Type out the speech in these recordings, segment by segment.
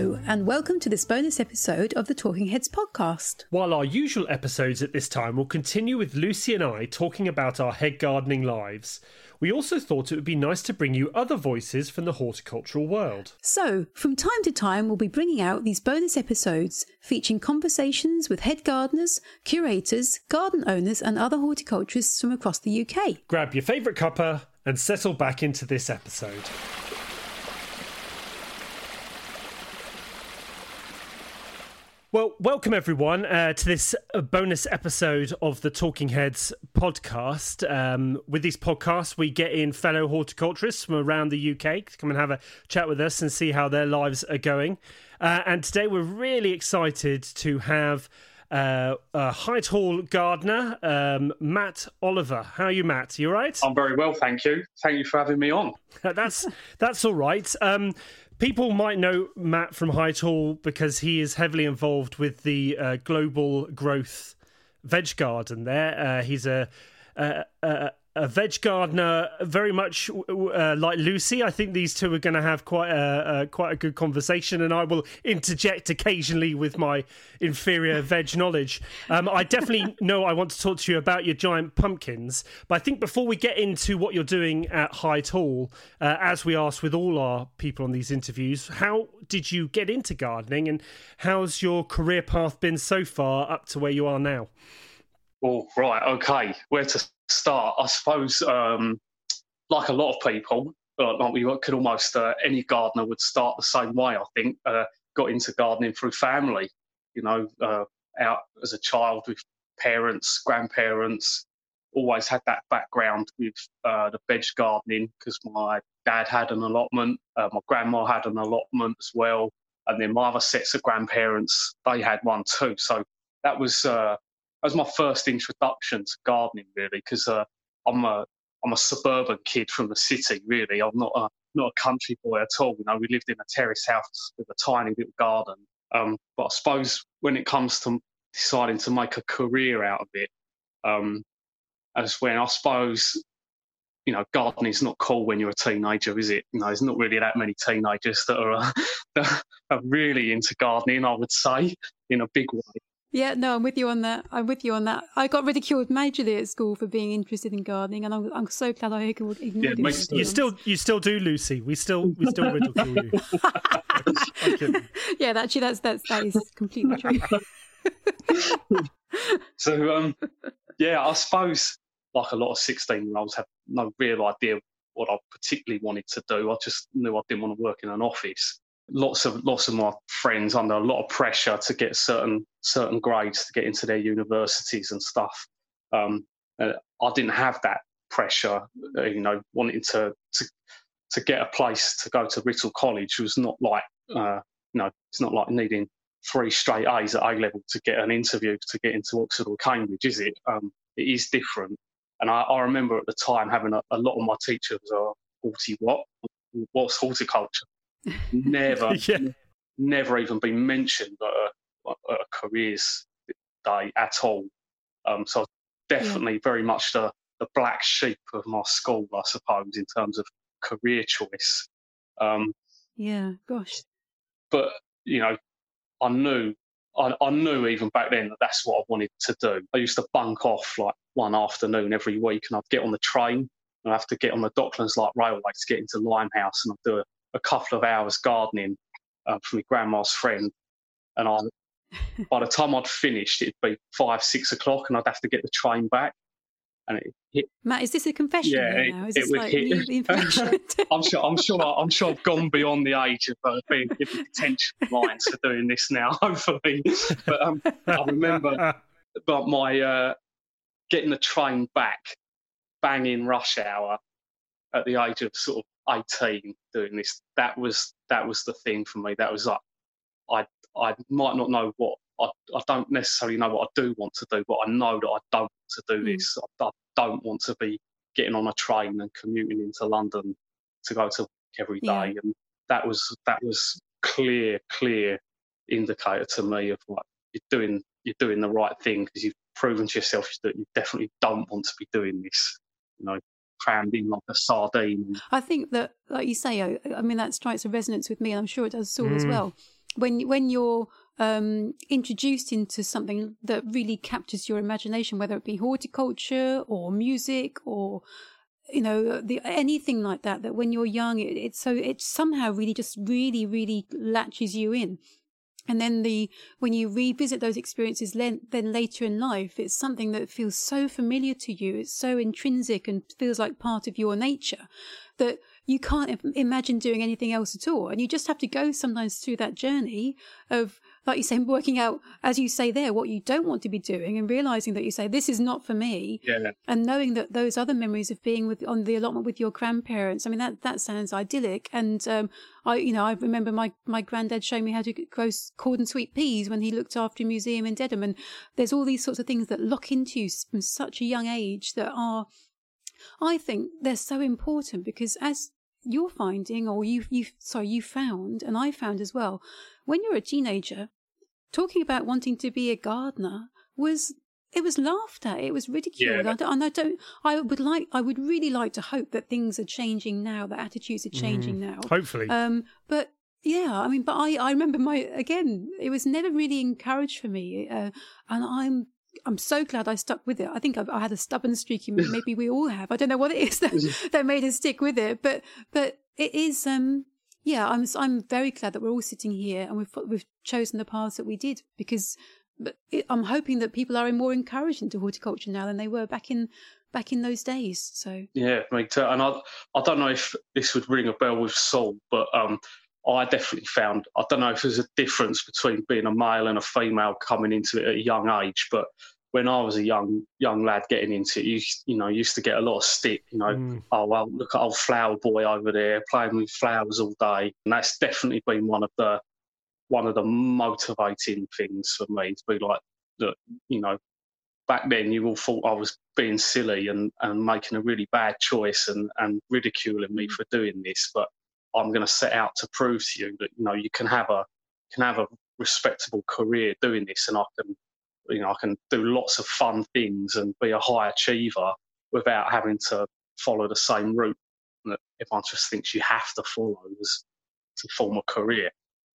Hello, and welcome to this bonus episode of the Talking Heads podcast. While our usual episodes at this time will continue with Lucy and I talking about our head gardening lives, we also thought it would be nice to bring you other voices from the horticultural world. So, from time to time, we'll be bringing out these bonus episodes featuring conversations with head gardeners, curators, garden owners, and other horticulturists from across the UK. Grab your favourite cuppa and settle back into this episode. Well, welcome everyone uh, to this uh, bonus episode of the Talking Heads podcast. Um, with these podcasts, we get in fellow horticulturists from around the UK to come and have a chat with us and see how their lives are going. Uh, and today, we're really excited to have uh, Hall gardener, um, Matt Oliver. How are you, Matt? You all right? I'm very well, thank you. Thank you for having me on. that's that's all right. Um, people might know Matt from Hall because he is heavily involved with the uh, global growth veg garden. There, uh, he's a, a, a veg gardener, very much uh, like Lucy. I think these two are going to have quite a, a, quite a good conversation, and I will interject occasionally with my inferior veg knowledge. Um, I definitely know I want to talk to you about your giant pumpkins, but I think before we get into what you're doing at Hyde Hall, uh, as we ask with all our people on these interviews, how did you get into gardening, and how's your career path been so far up to where you are now? Oh, right, okay. Where to start, I suppose, um, like a lot of people, like we could almost uh, any gardener would start the same way. I think uh, got into gardening through family. You know, uh, out as a child with parents, grandparents. Always had that background with uh, the veg gardening because my dad had an allotment, uh, my grandma had an allotment as well, and then my other sets of grandparents they had one too. So that was uh, that was my first introduction to gardening, really, because uh, I'm a I'm a suburban kid from the city. Really, I'm not a not a country boy at all. You know, we lived in a terrace house with a tiny little garden. Um, but I suppose when it comes to deciding to make a career out of it, um, as when I suppose you know, gardening's not cool when you're a teenager, is it? You know, there's not really that many teenagers that are, uh, that are really into gardening, I would say, in a big way. Yeah, no, I'm with you on that. I'm with you on that. I got ridiculed majorly at school for being interested in gardening, and I'm, I'm so glad I ignored yeah, it. You still, you still do, Lucy. We still, we still ridicule you. yeah, actually, that's that's that is completely true. so, um, yeah, I suppose like a lot of 16 year olds have no real idea what I particularly wanted to do. I just knew I didn't want to work in an office lots of lots of my friends under a lot of pressure to get certain certain grades to get into their universities and stuff. Um, uh, I didn't have that pressure, uh, you know, wanting to, to to get a place to go to Writtle College was not like uh, you know it's not like needing three straight A's at A level to get an interview to get into Oxford or Cambridge, is it? Um, it is different. And I, I, remember at the time having a, a lot of my teachers are 40 what? What's horticulture? Never, yeah. never even been mentioned at a, a, careers day at all. Um, so definitely yeah. very much the, the black sheep of my school, I suppose, in terms of career choice. Um, yeah, gosh. But you know, I knew, I, I knew even back then that that's what I wanted to do. I used to bunk off like one afternoon every week, and I'd get on the train and I'd have to get on the Docklands Light Railway to get into Limehouse, and I'd do a a couple of hours gardening uh, for my grandma's friend, and I. by the time I'd finished, it'd be five, six o'clock, and I'd have to get the train back. And it hit. Matt, is this a confession? Yeah, it, now? Is it would like hit. I'm sure. I'm sure. I'm sure I've gone beyond the age of uh, being given detention lines for doing this now. Hopefully, but um, I remember, but my uh, getting the train back, banging rush hour, at the age of sort of 18 doing this. That was that was the thing for me. That was like I I might not know what I, I don't necessarily know what I do want to do, but I know that I don't want to do mm. this. I, I, don't want to be getting on a train and commuting into London to go to work every day. Yeah. And that was that was clear, clear indicator to me of like you're doing you're doing the right thing because you've proven to yourself that you definitely don't want to be doing this. You know, crammed in like a sardine. I think that, like you say, I mean, that strikes a resonance with me, and I'm sure it does Saul mm. as well. when when you're um, introduced into something that really captures your imagination, whether it be horticulture or music or you know the anything like that that when you're young it, it's so it somehow really just really really latches you in and then the when you revisit those experiences then later in life it's something that feels so familiar to you it's so intrinsic and feels like part of your nature that you can't imagine doing anything else at all. And you just have to go sometimes through that journey of like you say, working out, as you say there, what you don't want to be doing and realizing that you say, this is not for me. Yeah. And knowing that those other memories of being with on the allotment with your grandparents, I mean, that, that sounds idyllic. And, um, I, you know, I remember my, my granddad showing me how to grow cordon sweet peas when he looked after a museum in Dedham. And there's all these sorts of things that lock into you from such a young age that are, I think they're so important because as you're finding, or you you sorry you found, and I found as well, when you're a teenager, talking about wanting to be a gardener was it was laughed at. It was ridiculed. Yeah. And I don't. I would like. I would really like to hope that things are changing now. That attitudes are changing mm, now. Hopefully. Um. But yeah. I mean. But I. I remember my. Again. It was never really encouraged for me. Uh, and I'm. I'm so glad I stuck with it. I think I, I had a stubborn streak in me. Maybe we all have. I don't know what it is that that made us stick with it. But but it is. Um yeah, I'm I'm very glad that we're all sitting here and we've we've chosen the paths that we did because it, I'm hoping that people are more encouraged into horticulture now than they were back in back in those days. So yeah, me too. And I I don't know if this would ring a bell with Saul, but um, I definitely found I don't know if there's a difference between being a male and a female coming into it at a young age, but when I was a young young lad getting into it, you you know used to get a lot of stick. You know, mm. oh well, look at old flower boy over there playing with flowers all day, and that's definitely been one of the one of the motivating things for me to be like, look, you know, back then you all thought I was being silly and, and making a really bad choice and, and ridiculing me mm. for doing this, but I'm going to set out to prove to you that you know you can have a can have a respectable career doing this, and I can you know, I can do lots of fun things and be a high achiever without having to follow the same route that everyone just thinks you have to follow as to form a career.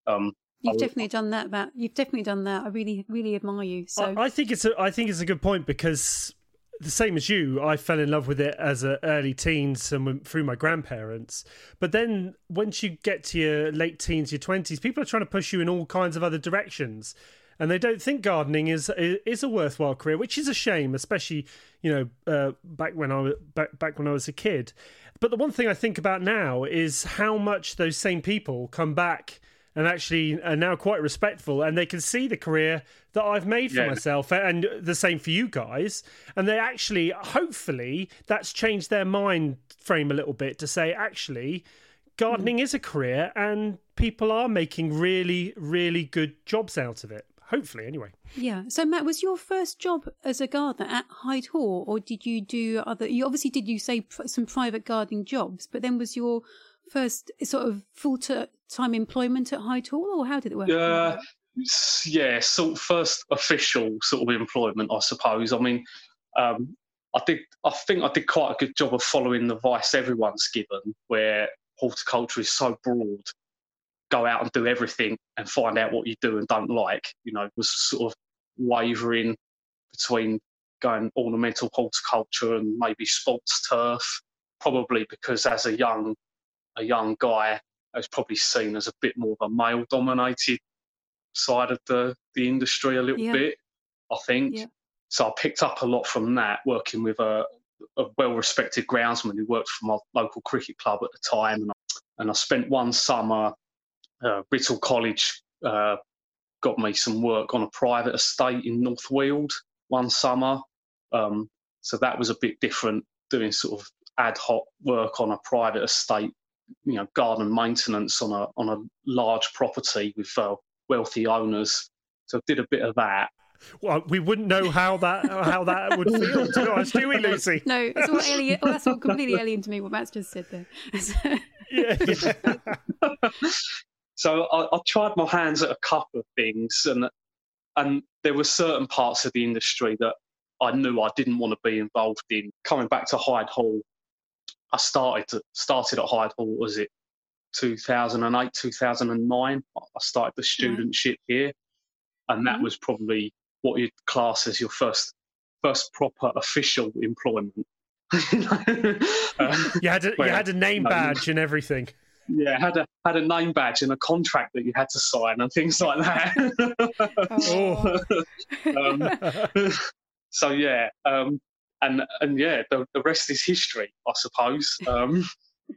Um, You've definitely done that, Matt. You've definitely done that. I really, really admire you. So I, I think it's a, I think it's a good point because the same as you, I fell in love with it as an early teens and through my grandparents. But then once you get to your late teens, your twenties, people are trying to push you in all kinds of other directions and they don't think gardening is is a worthwhile career, which is a shame, especially you know uh, back when I was back back when I was a kid. But the one thing I think about now is how much those same people come back and actually are now quite respectful, and they can see the career that I've made for yeah. myself, and the same for you guys. And they actually, hopefully, that's changed their mind frame a little bit to say, actually, gardening mm. is a career, and people are making really, really good jobs out of it hopefully anyway. Yeah. So Matt, was your first job as a gardener at Hyde Hall, or did you do other? You obviously did. You say some private gardening jobs, but then was your first sort of full time employment at Hall, or how did it work? Yeah. Yeah, sort first official sort of employment, I suppose. I mean, um, I did. I think I did quite a good job of following the advice everyone's given, where horticulture is so broad go out and do everything and find out what you do and don't like. You know, was sort of wavering between going ornamental horticulture and maybe sports turf, probably because as a young a young guy, was probably seen as a bit more of a male dominated side of the, the industry a little yeah. bit, I think. Yeah. So I picked up a lot from that, working with a, a well respected groundsman who worked for my local cricket club at the time. And I, and I spent one summer uh, Writtle College uh, got me some work on a private estate in North Weald one summer. Um, so that was a bit different, doing sort of ad hoc work on a private estate, you know, garden maintenance on a on a large property with uh, wealthy owners. So I did a bit of that. Well, we wouldn't know how that how that would feel, to be honest, do we, Lucy? No, it's all alien. Well, that's all completely alien to me. What Matt's just said there. yeah. yeah. So I, I tried my hands at a couple of things, and and there were certain parts of the industry that I knew I didn't want to be involved in. Coming back to Hyde Hall, I started to, started at Hyde Hall. Was it 2008, 2009. I started the studentship here, and that Mhm. was probably what you'd class as your first first proper official employment. Uh, You had a, you had a name no, badge and everything. yeah, had a had a name badge and a contract that you had to sign and things like that. Oh. um, so yeah, um, and and yeah, the, the rest is history, I suppose. Um,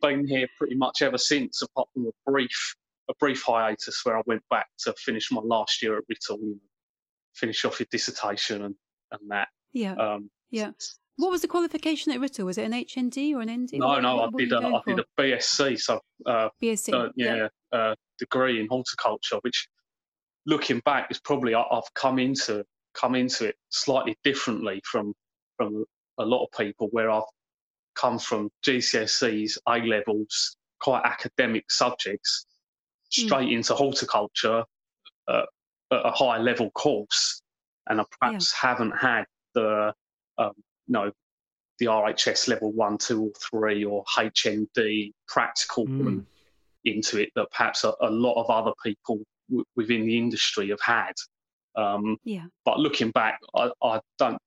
been here pretty much ever since, apart from a brief a brief hiatus where I went back to finish my last year at you finish off your dissertation and and that. yeah. Um, Yeah. What was the qualification at Writtle? Was it an HND or an ND? no, What- no, what I did a, I did a BSc, so uh, BSc. uh, yeah, uh, degree in horticulture, which looking back is probably I- I've come into come into it slightly differently from from a lot of people where I've come from GCSEs, A levels, quite academic subjects, Hmm. straight into horticulture uh, at a high level course, and I perhaps haven't had the um, no the RHS level one, two, or three, or HND practical Mm. into it that perhaps a, a lot of other people w- within the industry have had. Um, Yeah. but looking back, I, I don't,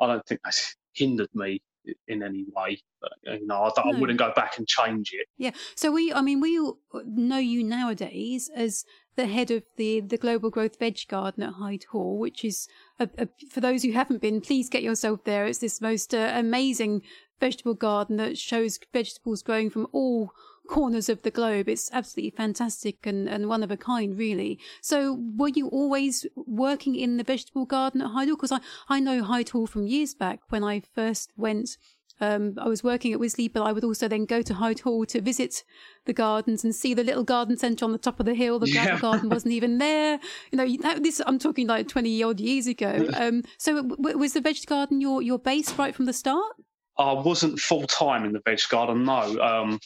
I don't think that's hindered me in any way. But, you know, I, don't- I wouldn't go back and change it. Yeah. So we, I mean, we know you nowadays as the head of the the Global Growth Veg Garden at Hyde Hall, which is a, a, for those who haven't been, please get yourself there. It's this most uh, amazing vegetable garden that shows vegetables growing from all corners of the globe. It's absolutely fantastic and, and one of a kind, really. So were you always working in the vegetable garden at Hyde Hall? Because I, I know Hyde Hall from years back when I first went um, I was working at Wisley, but I would also then go to Hyde Hall to visit the gardens and see the little garden centre on the top of the hill. The gravel Yeah. garden wasn't even there. You know, that, this I'm talking like 20 odd years ago. Um, so w- was the veg garden your, your base right from the start? I wasn't full time in the veg garden. No, um,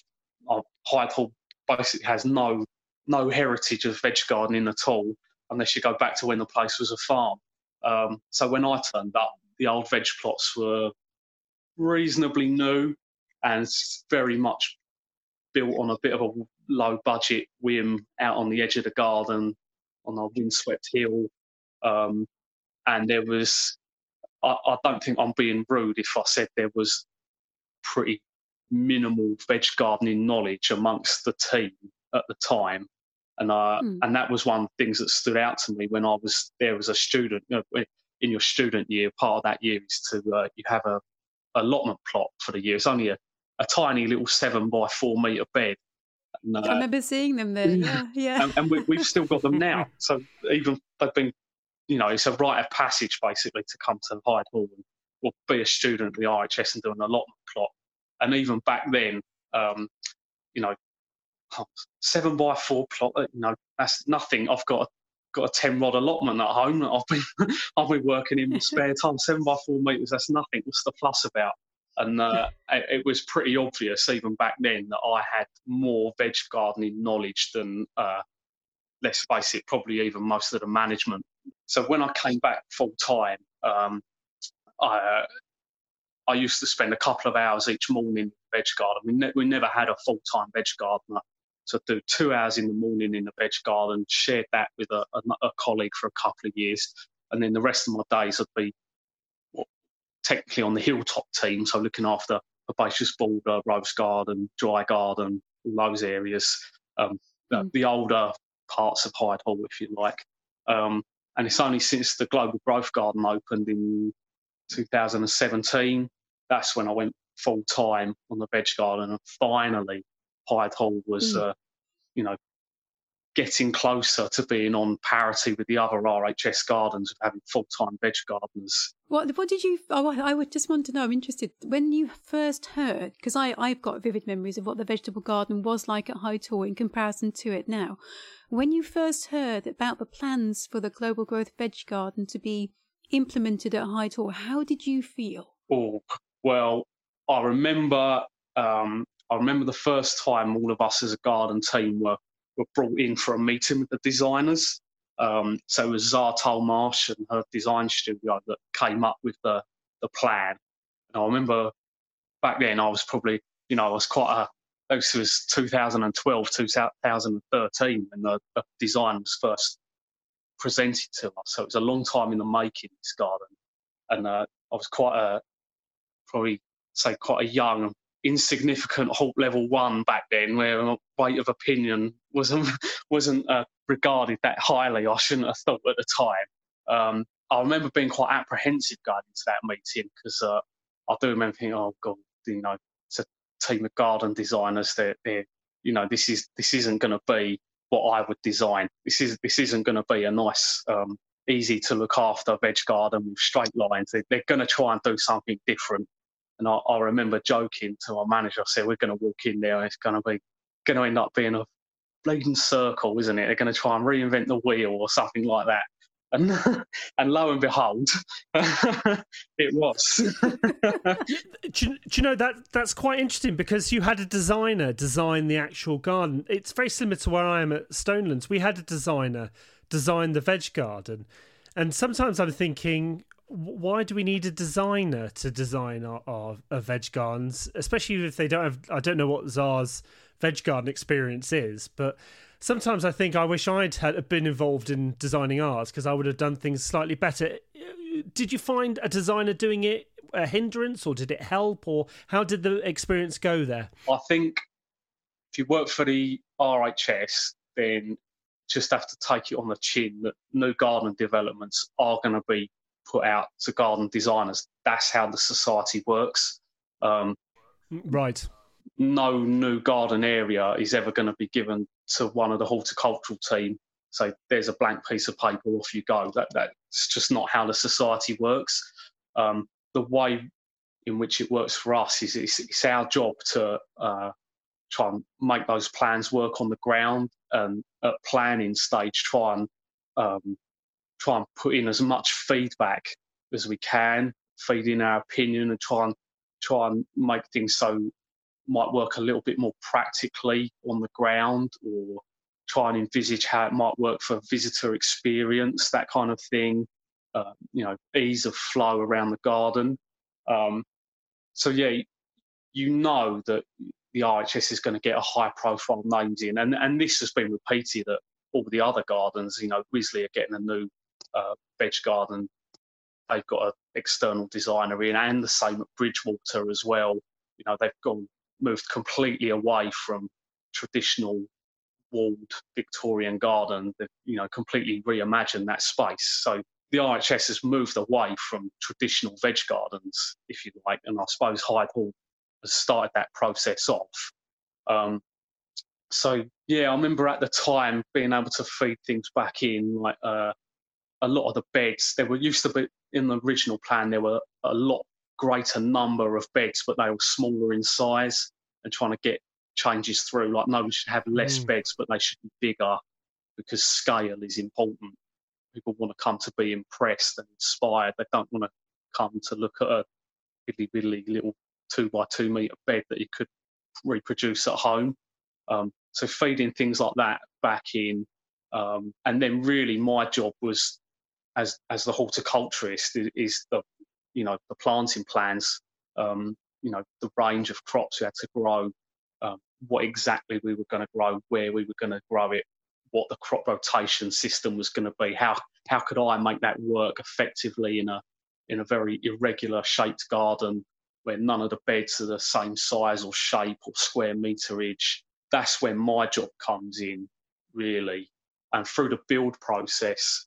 I- Hyde Hall basically has no no heritage of veg gardening at all, unless you go back to when the place was a farm. Um, so when I turned up, the old veg plots were reasonably new and very much built on a bit of a low budget whim out on the edge of the garden on a windswept hill. Um, and there was, I, I don't think I'm being rude if I said there was pretty minimal veg gardening knowledge amongst the team at the time. And uh, Hmm. and that was one of the things that stood out to me when I was there as a student. You know, in your student year, part of that year is to uh, you have a allotment plot for the year. It's only a, a tiny little seven by four meter bed. And, I uh, remember seeing them then. Yeah, yeah. and, and we, we've still got them now. So even they've been, you know, it's a rite of passage basically to come to Hyde Hall and or be a student at the RHS and do an allotment plot. And even back then, um, you know, oh, seven by four plot, uh, you know, that's nothing. I've got a, got a ten rod allotment at home that I've been I've been working in my spare time. Seven by four meters, that's nothing. What's the fuss about? And uh, it, it was pretty obvious even back then that I had more veg gardening knowledge than, uh, let's face it, probably even most of the management. So when I came back full time, um, I, I used to spend a couple of hours each morning in the veg garden. We, ne- we never had a full time veg gardener. So I'd do two hours in the morning in the veg garden, shared that with a, a, a colleague for a couple of years. And then the rest of my days I'd be well, technically on the hilltop team, so looking after herbaceous border, rose garden, dry garden, all those areas, um, the- Mm. the older parts of Hyde Hall, if you like. Um, and it's only since the Global Growth Garden opened in 2017 that's when I went full time on the veg garden, and finally Hyde Hall was, Mm. uh, you know, getting closer to being on parity with the other RHS gardens of having full time veg gardeners. What what did you? Oh, I I would just want to know. I'm interested when you first heard because I I've got vivid memories of what the vegetable garden was like at Hyde Hall in comparison to it now. When you first heard about the plans for the Global Growth Veg Garden to be implemented at Hyde Hall, how did you feel? Oh, well, I remember, um, I remember the first time all of us as a garden team were, were brought in for a meeting with the designers. Um, so it was Xa Tollemache and her design studio that came up with the, the plan. And I remember back then I was probably, you know, I was quite a, this was 2012, 2013 when the, the design was first presented to us. So it was a long time in the making, this garden. And uh, I was quite a, probably say quite a young, insignificant halt level one back then, where my weight of opinion wasn't wasn't uh, regarded that highly. I shouldn't have thought at the time. Um, I remember being quite apprehensive going into that meeting because uh, I do remember thinking, "Oh God, you know, it's a team of garden designers. They're, they're you know, this is this isn't going to be what I would design. This is this isn't going to be a nice, um, easy to look after veg garden with straight lines. They, are going to try and do something different. And I, I remember joking to my manager. I said, "We're going to walk in there. It's going to be going to end up being a bleeding circle, isn't it? They're going to try and reinvent the wheel or something like that." And, and lo and behold, it was. do, do, you, know that that's quite interesting because you had a designer design the actual garden. It's very similar to where I am at Stonelands. We had a designer design the veg garden, and sometimes I'm thinking, why do we need a designer to design our, our, our veg gardens, especially if they don't have? I don't know what Xa's veg garden experience is, but sometimes I think I wish I'd had been involved in designing ours because I would have done things slightly better. Did you find a designer doing it a hindrance, or did it help, or how did the experience go there? I think if you work for the RHS, then just have to take it on the chin that new garden developments are going to be put out to garden designers. That's how the society works. Um, right. No new garden area is ever going to be given to one of the horticultural team. So there's a blank piece of paper, off you go. That that's just not how the society works. Um, the way in which it works for us is it's, it's our job to uh, try and make those plans work on the ground and at planning stage try and um, try and put in as much feedback as we can, feed in our opinion and try and try and make things so might work a little bit more practically on the ground or try and envisage how it might work for visitor experience, that kind of thing. Uh, you know, ease of flow around the garden. Um, so yeah, you know that the RHS is going to get a high profile names in, and and this has been repeated at all the other gardens. You know, Wisley are getting a new veg garden. They've got an external designer in, and the same at Bridgewater as well. You know, they've gone moved completely away from traditional walled Victorian garden. They've you know completely reimagined that space. So the RHS has moved away from traditional veg gardens, if you like, and I suppose Hyde Hall has started that process off. Um, so yeah, I remember at the time being able to feed things back in, like uh, a lot of the beds. There were used to be in the original plan. There were a lot greater number of beds, but they were smaller in size and trying to get changes through. Like, no, we should have less mm. beds, but they should be bigger because scale is important. People want to come to be impressed and inspired. They don't want to come to look at a piddly piddly little two by two meter bed that you could reproduce at home. Um, so feeding things like that back in, um, and then really my job was as as the horticulturist is, the you know the planting plans, um, you know the range of crops we had to grow, um, what exactly we were going to grow, where we were going to grow it, what the crop rotation system was going to be, how how could I make that work effectively in a in a very irregular shaped garden where none of the beds are the same size or shape or square meterage. That's when my job comes in, really. And through the build process,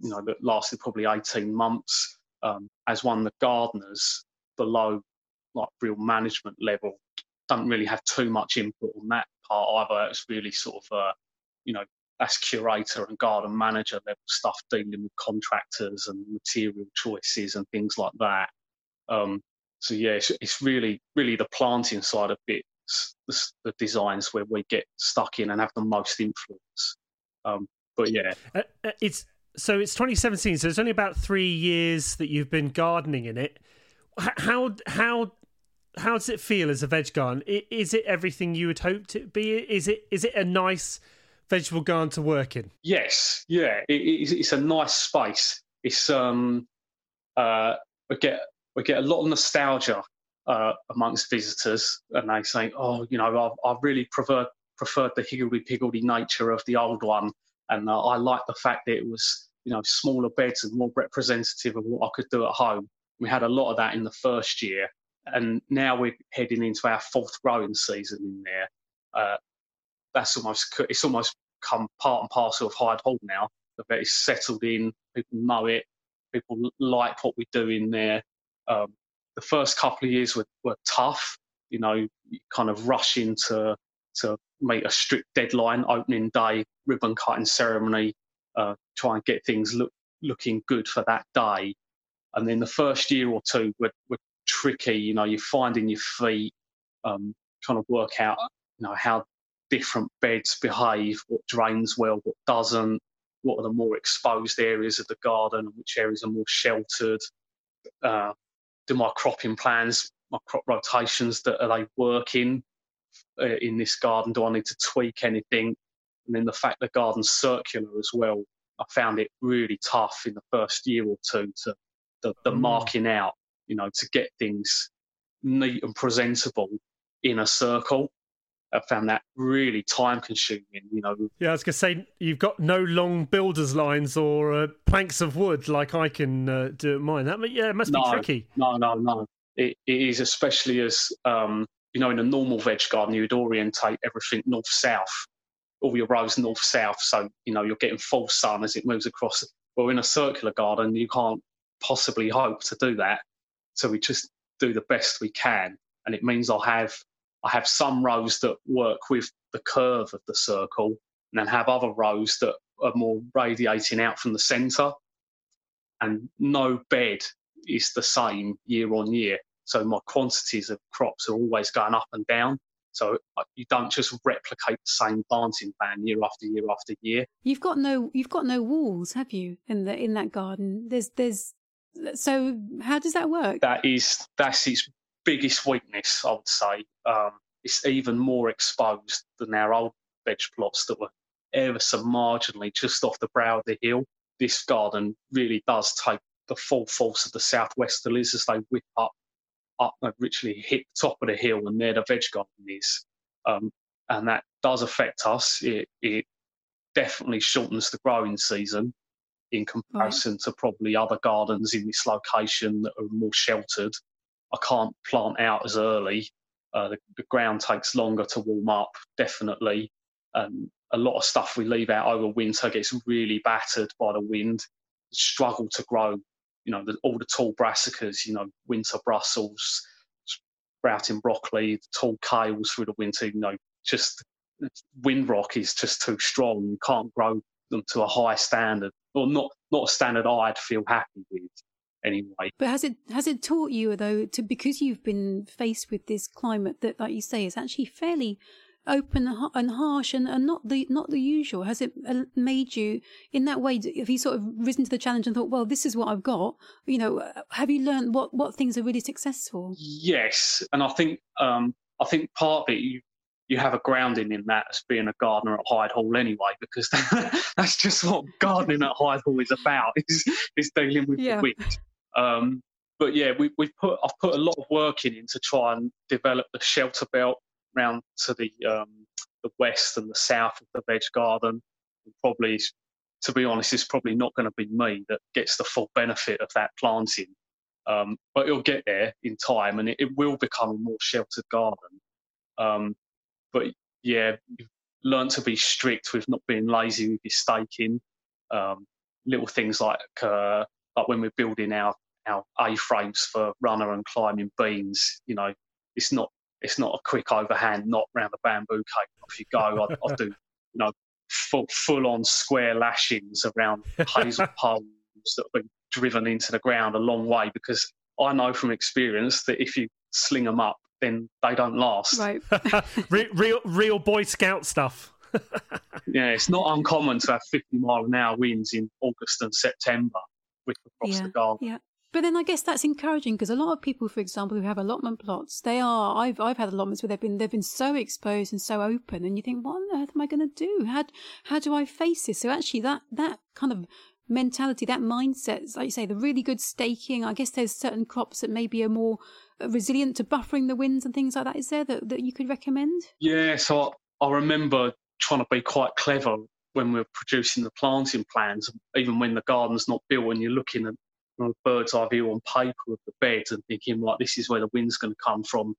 you know, that lasted probably 18 months, um, as one of the gardeners below like real management level don't really have too much input on that part either. It's really sort of, uh, you know, that's curator and garden manager level stuff dealing with contractors and material choices and things like that. Um, so yeah, it's, it's, really, really the planting side of it, the, the, designs where we get stuck in and have the most influence. Um, but yeah, uh, uh it's so it's 2017, so it's only about three years that you've been gardening in it. How how how does it feel as a veg garden? Is it everything you would hope to be? Is it is it a nice vegetable garden to work in? Yes, yeah, it, it's a nice space. It's um, uh, we get we get a lot of nostalgia uh, amongst visitors, and they say, "Oh, you know, I, I really prefer preferred the higgledy piggledy nature of the old one, and uh, I like the fact that it was, you know, smaller beds and more representative of what I could do at home." We had a lot of that in the first year, and now we're heading into our fourth growing season in there. Uh, that's almost it's almost come part and parcel of Hyde Hall now. The vet is settled in, people know it, people like what we do in there. Um, the first couple of years were, were tough, you know, kind of rushing to to meet a strict deadline, opening day, ribbon cutting ceremony, uh, try and get things look looking good for that day. And then the first year or two were, were tricky. You know, you're finding your feet, um, trying to work out, you know, how different beds behave, what drains well, what doesn't, what are the more exposed areas of the garden, which areas are more sheltered. Uh, do my cropping plans, my crop rotations, that are they working uh, in this garden? Do I need to tweak anything? And then the fact the garden's circular as well, I found it really tough in the first year or two to the, the mm. marking out, you know, to get things neat and presentable in a circle. I found that really time consuming, you know. Yeah, I was going to say, you've got no long builder's lines or uh, planks of wood like I can uh, do at mine. That, yeah, it must no, be tricky. No, no, no. It, it is, especially as, um, you know, in a normal veg garden, you would orientate everything north south, all your rows north south. So, you know, you're getting full sun as it moves across. Well, in a circular garden, you can't possibly hope to do that. So we just do the best we can. And it means I'll have I have some rows that work with the curve of the circle, and then have other rows that are more radiating out from the centre. And no bed is the same year on year. So my quantities of crops are always going up and down. So uh, you don't just replicate the same planting plan year after year after year. You've got no you've got no walls, have you, in the in that garden? There's there's so how does that work? That is that's its biggest weakness, I would say. Um, it's even more exposed than our old veg plots that were ever so marginally just off the brow of the hill. This garden really does take the full force of the southwesterlies as they whip up, up and literally hit the top of the hill, and there the veg garden is. Um, and that does affect us. It, it definitely shortens the growing season in comparison right. to probably other gardens in this location that are more sheltered. I can't plant out as early. Uh, the, the, ground takes longer to warm up, definitely. Um, a lot of stuff we leave out over winter gets really battered by the wind, struggle to grow. You know, the, all the tall brassicas, you know, winter Brussels, sprouting broccoli, the tall kales through the winter, you know, just windrock is just too strong. You can't grow them to a high standard, or not not a standard I'd feel happy with anyway. But has it has it taught you though to because you've been faced with this climate that, like you say, is actually fairly open and harsh and, and not the not the usual has it uh, made you in that way have you sort of risen to the challenge and thought well this is what i've got you know uh, have you learned what what things are really successful yes and i think um i think part partly you you have a grounding in that as being a gardener at Hyde Hall anyway, because that's just what gardening at Hyde Hall is about, is, is dealing with yeah. the wind. Um, but yeah, we, we put I've put a lot of work in to try and develop the shelter belt round to the um, the west and the south of the veg garden. And probably, to be honest, it's probably not going to be me that gets the full benefit of that planting. Um, but it'll get there in time, and it, it will become a more sheltered garden. Um, but yeah, learned to be strict with not being lazy with your staking. Um, little things like uh, like when we're building our our A frames for runner and climbing beans. You know, it's not it's not a quick overhand knot round the bamboo cake. Off you go. I, I do, you know, full full on square lashings around hazel poles that have been driven into the ground a long way because I know from experience that if you sling them up, then they don't last. Right. real real Boy Scout stuff. yeah, it's not uncommon to have 50 mile an hour winds in August and September with across yeah, the garden. Yeah. But then I guess that's encouraging because a lot of people, for example, who have allotment plots, they are. I've I've had allotments where they've been they've been so exposed and so open, and you think, what on earth am I going to do? How how do I face this? So actually, that that kind of mentality, that mindset, like you say, the really good staking. I guess there's certain crops that maybe are more uh, resilient to buffering the winds and things like that? Is there that, that you could recommend? Yeah, so I, I remember trying to be quite clever when we're producing the planting plans, even when the garden's not built and you're looking at bird's eye view on paper of the beds and thinking, like, this is where the wind's going to come from,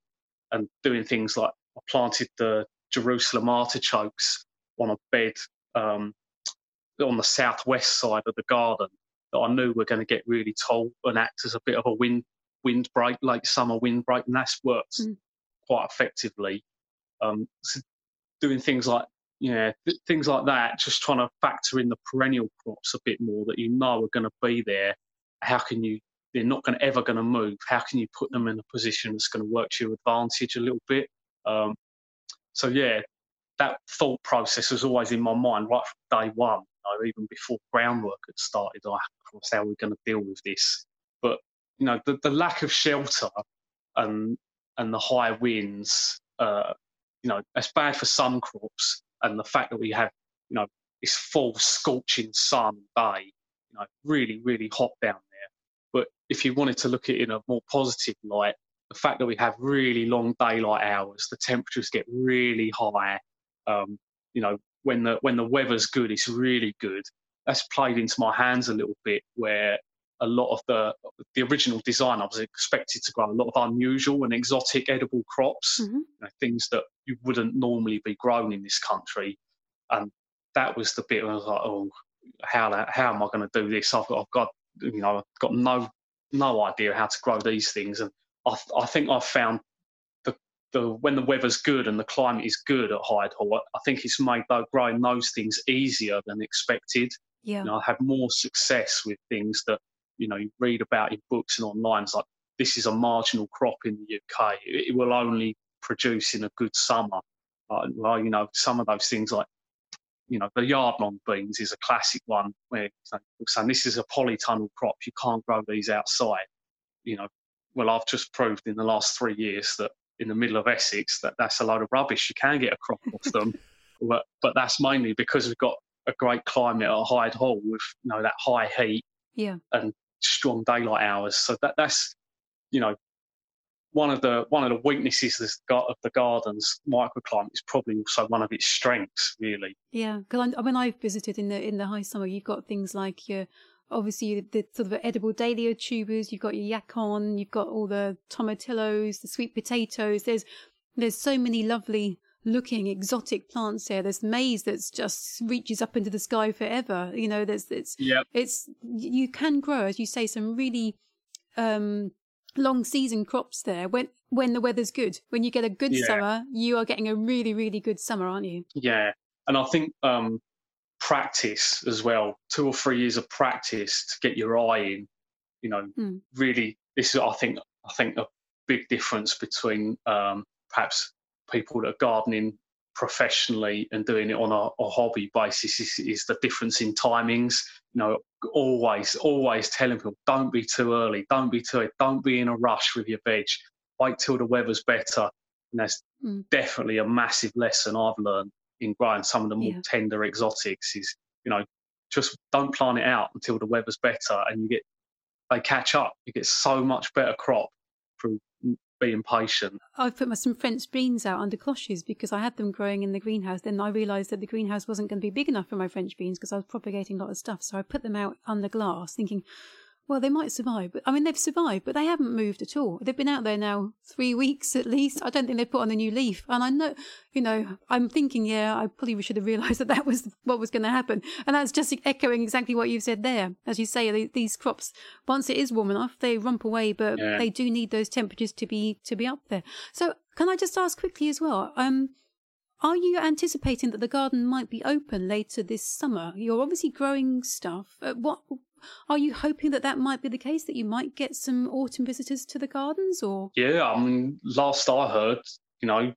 and doing things like I planted the Jerusalem artichokes on a bed um, on the southwest side of the garden that I knew were going to get really tall and act as a bit of a wind windbreak, late summer windbreak, and that's worked mm. quite effectively. Um, so doing things like yeah, th- things like that, just trying to factor in the perennial crops a bit more that you know are going to be there. How can you? They're not going to ever going to move. How can you put them in a position that's going to work to your advantage a little bit? Um, so yeah, that thought process was always in my mind right from day one. You know, even before groundwork had started, I was how we're going to deal with this. But you know, the, the lack of shelter and and the high winds, uh, you know, that's bad for some crops and the fact that we have, you know, this full scorching sun day, you know, really, really hot down there. But if you wanted to look at it in a more positive light, the fact that we have really long daylight hours, the temperatures get really high. Um, you know, when the when the weather's good, it's really good. That's played into my hands a little bit, where a lot of the the original design I was expected to grow a lot of unusual and exotic edible crops, mm-hmm. you know, things that you wouldn't normally be grown in this country, and that was the bit I was like, oh, how how am I going to do this? I've got, I've got you know I've got no no idea how to grow these things, and I I think I've found the the when the weather's good and the climate is good at Hyde Hall, I think it's made growing those things easier than expected. Yeah. You know, I have more success with things that you know you read about in books and online. It's like this is a marginal crop in the UK. It, it will only produce in a good summer. Uh, well, you know, some of those things like you know the yard long beans is a classic one where saying this is a polytunnel crop. You can't grow these outside. You know, well I've just proved in the last three years that in the middle of Essex that that's a load of rubbish. You can get a crop off them, but but that's mainly because we've got a great climate at Hyde Hall with you know that high heat yeah. and strong daylight hours. So that that's you know one of the one of the weaknesses of the garden's microclimate is probably also one of its strengths, really. Yeah, because I mean I've visited in the in the high summer. You've got things like your obviously the sort of edible dahlia tubers. You've got your yacon. You've got all the tomatillos, the sweet potatoes. There's there's so many lovely looking exotic plants here. There's maize that's just reaches up into the sky forever. You know, there's it's yep. it's you can grow, as you say, some really um, long season crops there when when the weather's good. When you get a good yeah. summer, you are getting a really really good summer, aren't you? Yeah, and I think um, practice as well. Two or three years of practice to get your eye in. You know, mm. really, this is I think I think a big difference between um, perhaps people that are gardening professionally and doing it on a, a hobby basis is, is, the difference in timings. You know, always, always telling people don't be too early, don't be too, don't be in a rush with your veg. Wait till the weather's better. And that's mm. definitely a massive lesson I've learned in growing some of the more yeah. tender exotics. Is you know, just don't plant it out until the weather's better, and you get they catch up. You get so much better crop from being patient. I put my, some French beans out under cloches because I had them growing in the greenhouse. Then I realised that the greenhouse wasn't going to be big enough for my French beans because I was propagating a lot of stuff. So I put them out under glass, thinking, well, they might survive. But I mean, they've survived, but they haven't moved at all. They've been out there now three weeks at least. I don't think they've put on a new leaf. And I know, you know, I'm thinking, yeah, I probably should have realised that that was what was going to happen. And that's just echoing exactly what you've said there. As you say, these crops, once it is warm enough, they rump away, but yeah. they do need those temperatures to be to be up there. So, can I just ask quickly as well? Um, are you anticipating that the garden might be open later this summer? You're obviously growing stuff. Uh, what are you hoping that that might be the case, that you might get some autumn visitors to the gardens or? Yeah, I mean, last I heard, you know,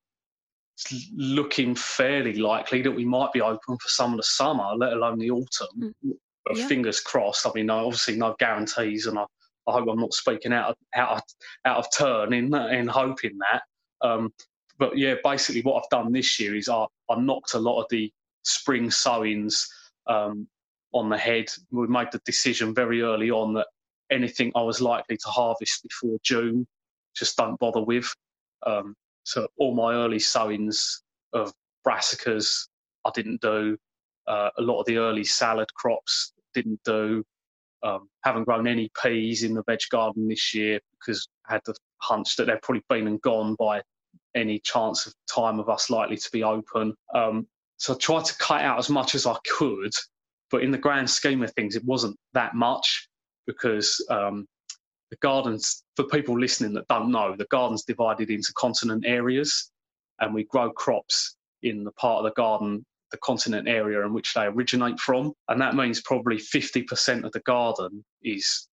it's looking fairly likely that we might be open for some of the summer, let alone the autumn. Mm. Yeah. Fingers crossed. I mean, obviously, no guarantees, and I, I hope I'm not speaking out of, out of, out of turn in in hoping that. Um, but yeah, basically, what I've done this year is I, I knocked a lot of the spring sowings um, on the head. We made the decision very early on that anything I was likely to harvest before June, just don't bother with. Um, so all my early sowings of brassicas I didn't do. Uh, a lot of the early salad crops didn't do. Um, haven't grown any peas in the veg garden this year because I had the hunch that they've probably been and gone by any chance of time of us likely to be open. Um, so I tried to cut out as much as I could, but in the grand scheme of things, it wasn't that much because um, the gardens, for people listening that don't know, the garden's divided into continent areas and we grow crops in the part of the garden the continent area in which they originate from. And that means probably 50% of the garden is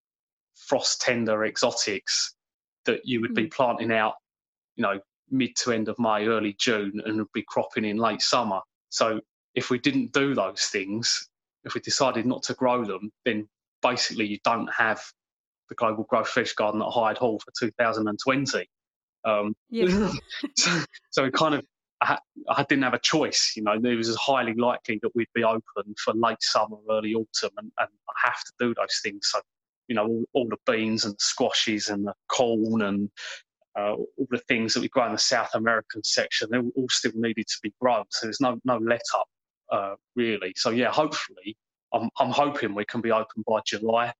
frost tender exotics that you would be hmm. planting out, you know, mid to end of May, early June, and would be cropping in late summer. So if we didn't do those things, if we decided not to grow them, then basically you don't have the global growth veg garden at Hyde Hall for 2020. Um, yeah. so, so it kind of I, I, didn't have a choice. You know, it was highly likely that we'd be open for late summer, early autumn, and, and I have to do those things. So, you know, all, all the beans and the squashes and the corn and uh, all the things that we grow in the South American section, they all still needed to be grown. So there's no no let up uh, really. So yeah, hopefully, I'm I'm hoping we can be open by July.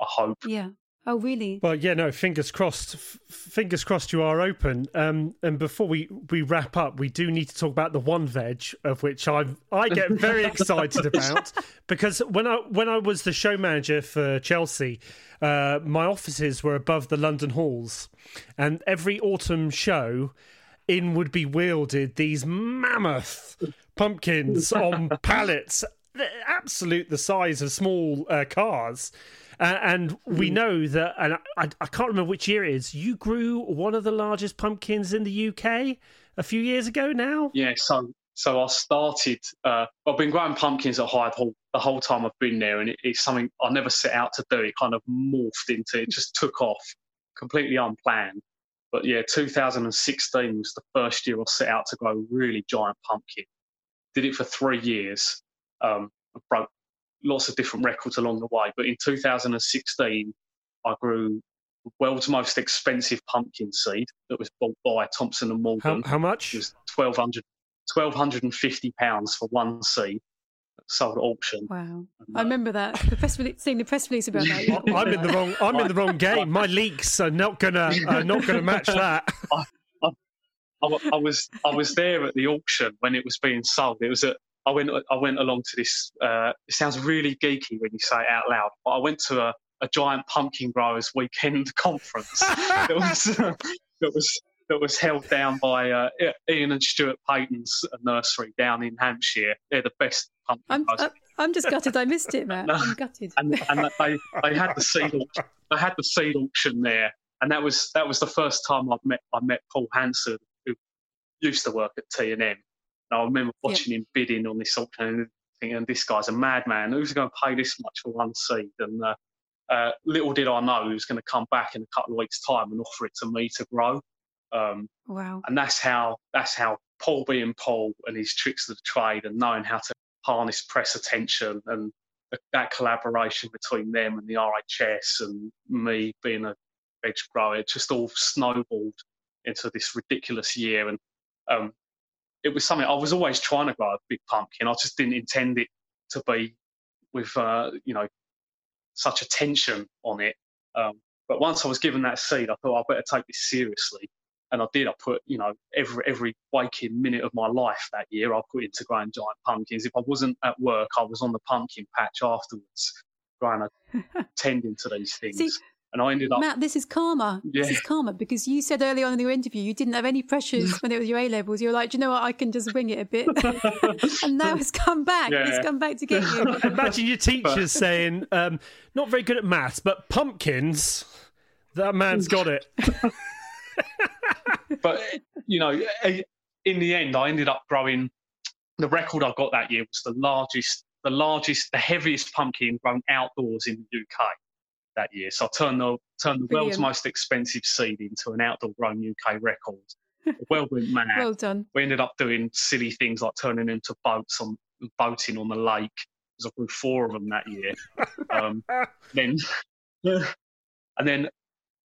I hope. Yeah. Oh, really? Well, yeah, no. Fingers crossed. F- fingers crossed you are open. Um, and before we, we wrap up, we do need to talk about the one veg of which I I get very excited about because when I when I was the show manager for Chelsea, uh, my offices were above the London halls, and every autumn show, in would be wielded these mammoth pumpkins on pallets, absolute the size of small uh, cars uh, and we hmm. know that, and I, I can't remember which year it is, you grew one of the largest pumpkins in the UK a few years ago now? Yeah, so so I started, uh, I've been growing pumpkins at Hyde Hall the whole time I've been there, and it, it's something I never set out to do. It kind of morphed into, it just took off completely unplanned. But yeah, 2016 was the first year I set out to grow a really giant pumpkin. Did it for three years. Um, broke lots of different records along the way. But in 2016, I grew the world's most expensive pumpkin seed that was bought by Thompson and Morgan. How, how much? It was 1200 1250 pounds for one seed sold at auction. Wow, I remember that. The press release, seeing the press release about that. Yeah. I'm in the wrong. I'm in the wrong game. My leaks are not gonna are not gonna match that. I, I, I, was I was there at the auction when it was being sold. It was at I went I went along to this. Uh, it sounds really geeky when you say it out loud, but I went to a, a giant pumpkin growers weekend conference that was uh, that was that was held down by uh, Ian and Stuart Paton's nursery down in Hampshire. They're the best pumpkin I'm, growers. I'm just gutted I missed it, man. I'm gutted. And, and they, they had the seed auction, they had the seed auction there, and that was that was the first time I've met I met Paul Hansord, who used to work at T and M, and I remember watching him bidding on this auction and thinking, this guy's a madman. Who's going to pay this much for one seed? And uh, uh, little did I know he was going to come back in a couple of weeks' time and offer it to me to grow. Um, wow! And that's how that's how Paul being Paul and his tricks of the trade and knowing how to harness press attention and that collaboration between them and the RHS and me being a veg grower, it just all snowballed into this ridiculous year. And um, it was something I was always trying to grow a big pumpkin. I just didn't intend it to be with uh, you know such attention on it. Um, but once I was given that seed, I thought I better take this seriously, and I did. I put you know every every waking minute of my life that year I put into growing giant pumpkins. If I wasn't at work, I was on the pumpkin patch afterwards, growing, tending to these things. See, and I ended up. Matt, this is karma. Yeah. This is karma because you said early on in your interview you didn't have any pressures when it was your A levels. You were like, you know what, I can just wing it a bit. and now it's come back. Yeah. It's come back to get you. Imagine your teachers saying, um, not very good at maths, but pumpkins. That man's got it. but, you know, in the end, I ended up growing. The record I got that year was the largest, the largest, the heaviest pumpkin grown outdoors in the UK that year. So I turned the turned the Brilliant. world's most expensive seed into an outdoor grown UK record. well went mad. well done. We ended up doing silly things like turning into boats on boating on the lake. Because I grew four of them that year. Um, then and then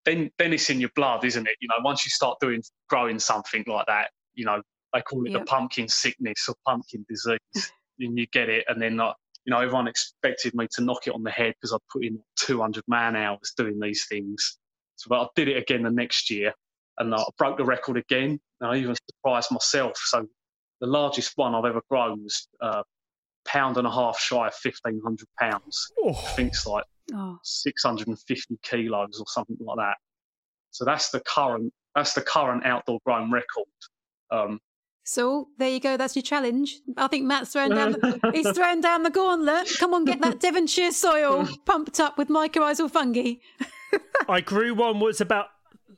then then it's in your blood, isn't it? You know, once you start doing growing something like that, you know, they call it Yep. the pumpkin sickness or pumpkin disease, and you get it, and then like, you know, everyone expected me to knock it on the head because I'd put in 200 man hours doing these things. So, but I did it again the next year, and I broke the record again. And I even surprised myself. So, the largest one I've ever grown was uh, pound and a half shy of 1,500 pounds. I Oh, think it's like Oh, 650 kilos or something like that. So that's the current that's the current outdoor grown record. Um, so there you go. That's your challenge. I think Matt's throwing down. The, he's throwing down the gauntlet. Come on, get that Devonshire soil pumped up with mycorrhizal fungi. I grew one was about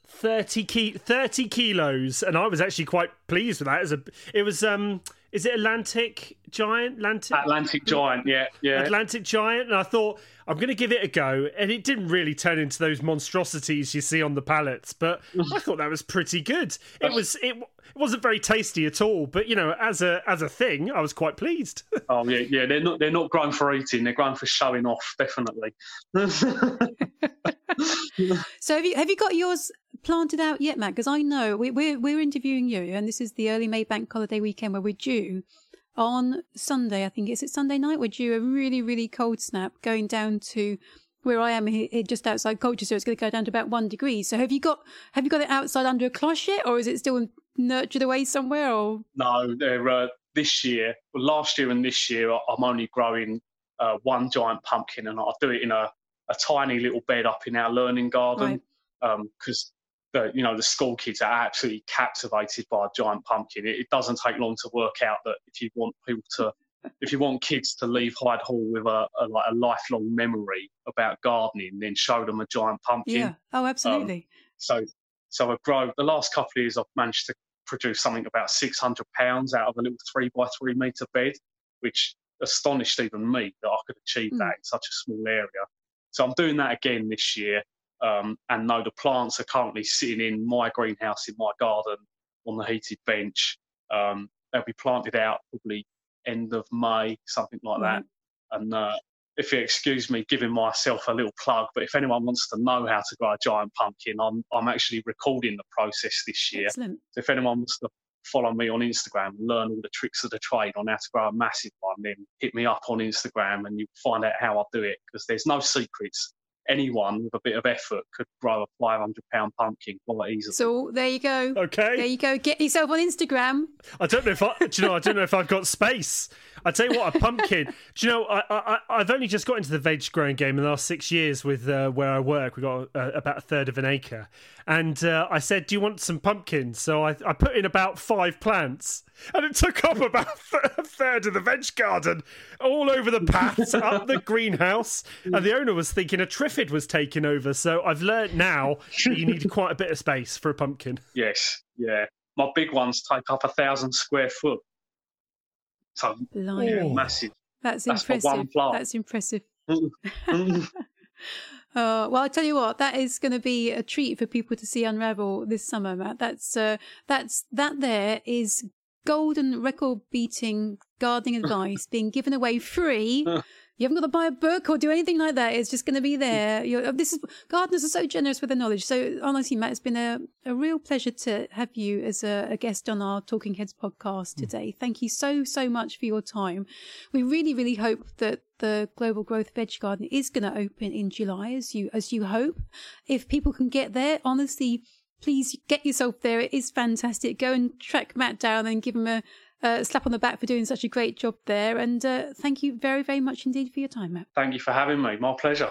30 ki- 30 kilos and I was actually quite pleased with that as a it was um is it Atlantic giant? Atlantic? Atlantic giant, yeah, yeah. Atlantic giant? And I thought I'm going to give it a go. And it didn't really turn into those monstrosities you see on the pallets but I thought that was pretty good. It was it, it wasn't very tasty at all but you know as a as a thing I was quite pleased Oh yeah, yeah. They're not they're not grown for eating. They're grown for showing off, definitely. So have you have you got yours planted out yet, Matt? Because I know we, we're we're interviewing you, and this is the early May Bank holiday weekend where we're due on Sunday. I think is it Sunday night? We're due a really really cold snap going down to where I am here, here just outside Colchester. It's going to go down to about one degree. So have you got have you got it outside under a cloche yet, or is it still nurtured away somewhere? Or no, they're uh, this year, well, last year and this year, I'm only growing uh, one giant pumpkin, and I do it in a, a tiny little bed up in our learning garden Right. because the you know the school kids are absolutely captivated by a giant pumpkin. It, it doesn't take long to work out that if you want people to, if you want kids to leave Hyde Hall with a, a like a lifelong memory about gardening, then show them a giant pumpkin. yeah, oh absolutely. So, so I've grown the last couple of years. I've managed to produce something about 600 pounds out of a little three by three meter bed, which astonished even me that I could achieve Mm. that in such a small area. So I'm doing that again this year. Um, and no, the plants are currently sitting in my greenhouse in my garden on the heated bench. Um, they'll be planted out probably end of May, something like that. And uh, if you excuse me giving myself a little plug, but if anyone wants to know how to grow a giant pumpkin, I'm I'm actually recording the process this year. Excellent. So if anyone wants to follow me on Instagram learn all the tricks of the trade on how to grow a massive one, then hit me up on Instagram and you'll find out how I do it because there's no secrets. Anyone with a bit of effort could grow a 500 pound pumpkin quite easily. So there you go. okay There you go. Get yourself on Instagram. I don't know if I, do you know, I don't know if I've got space. I tell you what, a pumpkin. Do you know, I, I, I've only just got into the veg growing game in the last six years with uh, where I work. We got uh, about a third of an acre, and uh, I said, "Do you want some pumpkins?" So I, I put in about five plants, and it took up about a third of the veg garden, all over the paths, up the greenhouse. And the owner was thinking a triffid was taking over. So I've learned now that you need quite a bit of space for a pumpkin. yes, yeah. My big ones take up a thousand square foot. So yeah, massive. That's That's for one impressive. plant. That's impressive. Uh, well, I tell you what, that is going to be a treat for people to see unravel this summer, Matt. That's uh, that's that. There is golden record-beating gardening advice being given away free. You haven't got to buy a book or do anything like that. It's just going to be there. You're, oh, this is gardeners are so generous with their knowledge. So honestly, Matt, it's been a, a real pleasure to have you as a, a guest on our Talking Heads podcast hmm. today. Thank you so so much for your time. We really really hope that the Global Growth Veg Garden is going to open in July, as you as you hope. If people can get there, honestly, please get yourself there. It is fantastic. Go and track Matt down and give him a, a slap on the back for doing such a great job there. And uh, thank you very very much indeed for your time, Matt. Thank you for having me. My pleasure.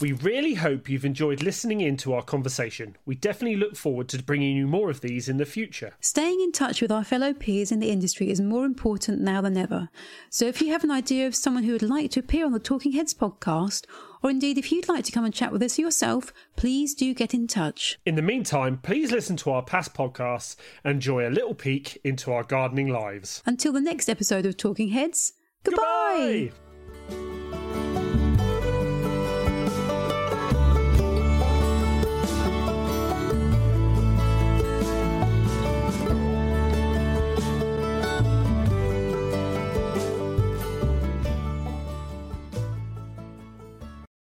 We really hope you've enjoyed listening in to our conversation. We definitely look forward to bringing you more of these in the future. Staying in touch with our fellow peers in the industry is more important now than ever. So if you have an idea of someone who would like to appear on the Talking Heads podcast, or indeed if you'd like to come and chat with us yourself, please do get in touch. In the meantime, please listen to our past podcasts and enjoy a little peek into our gardening lives. Until the next episode of Talking Heads, goodbye. Goodbye!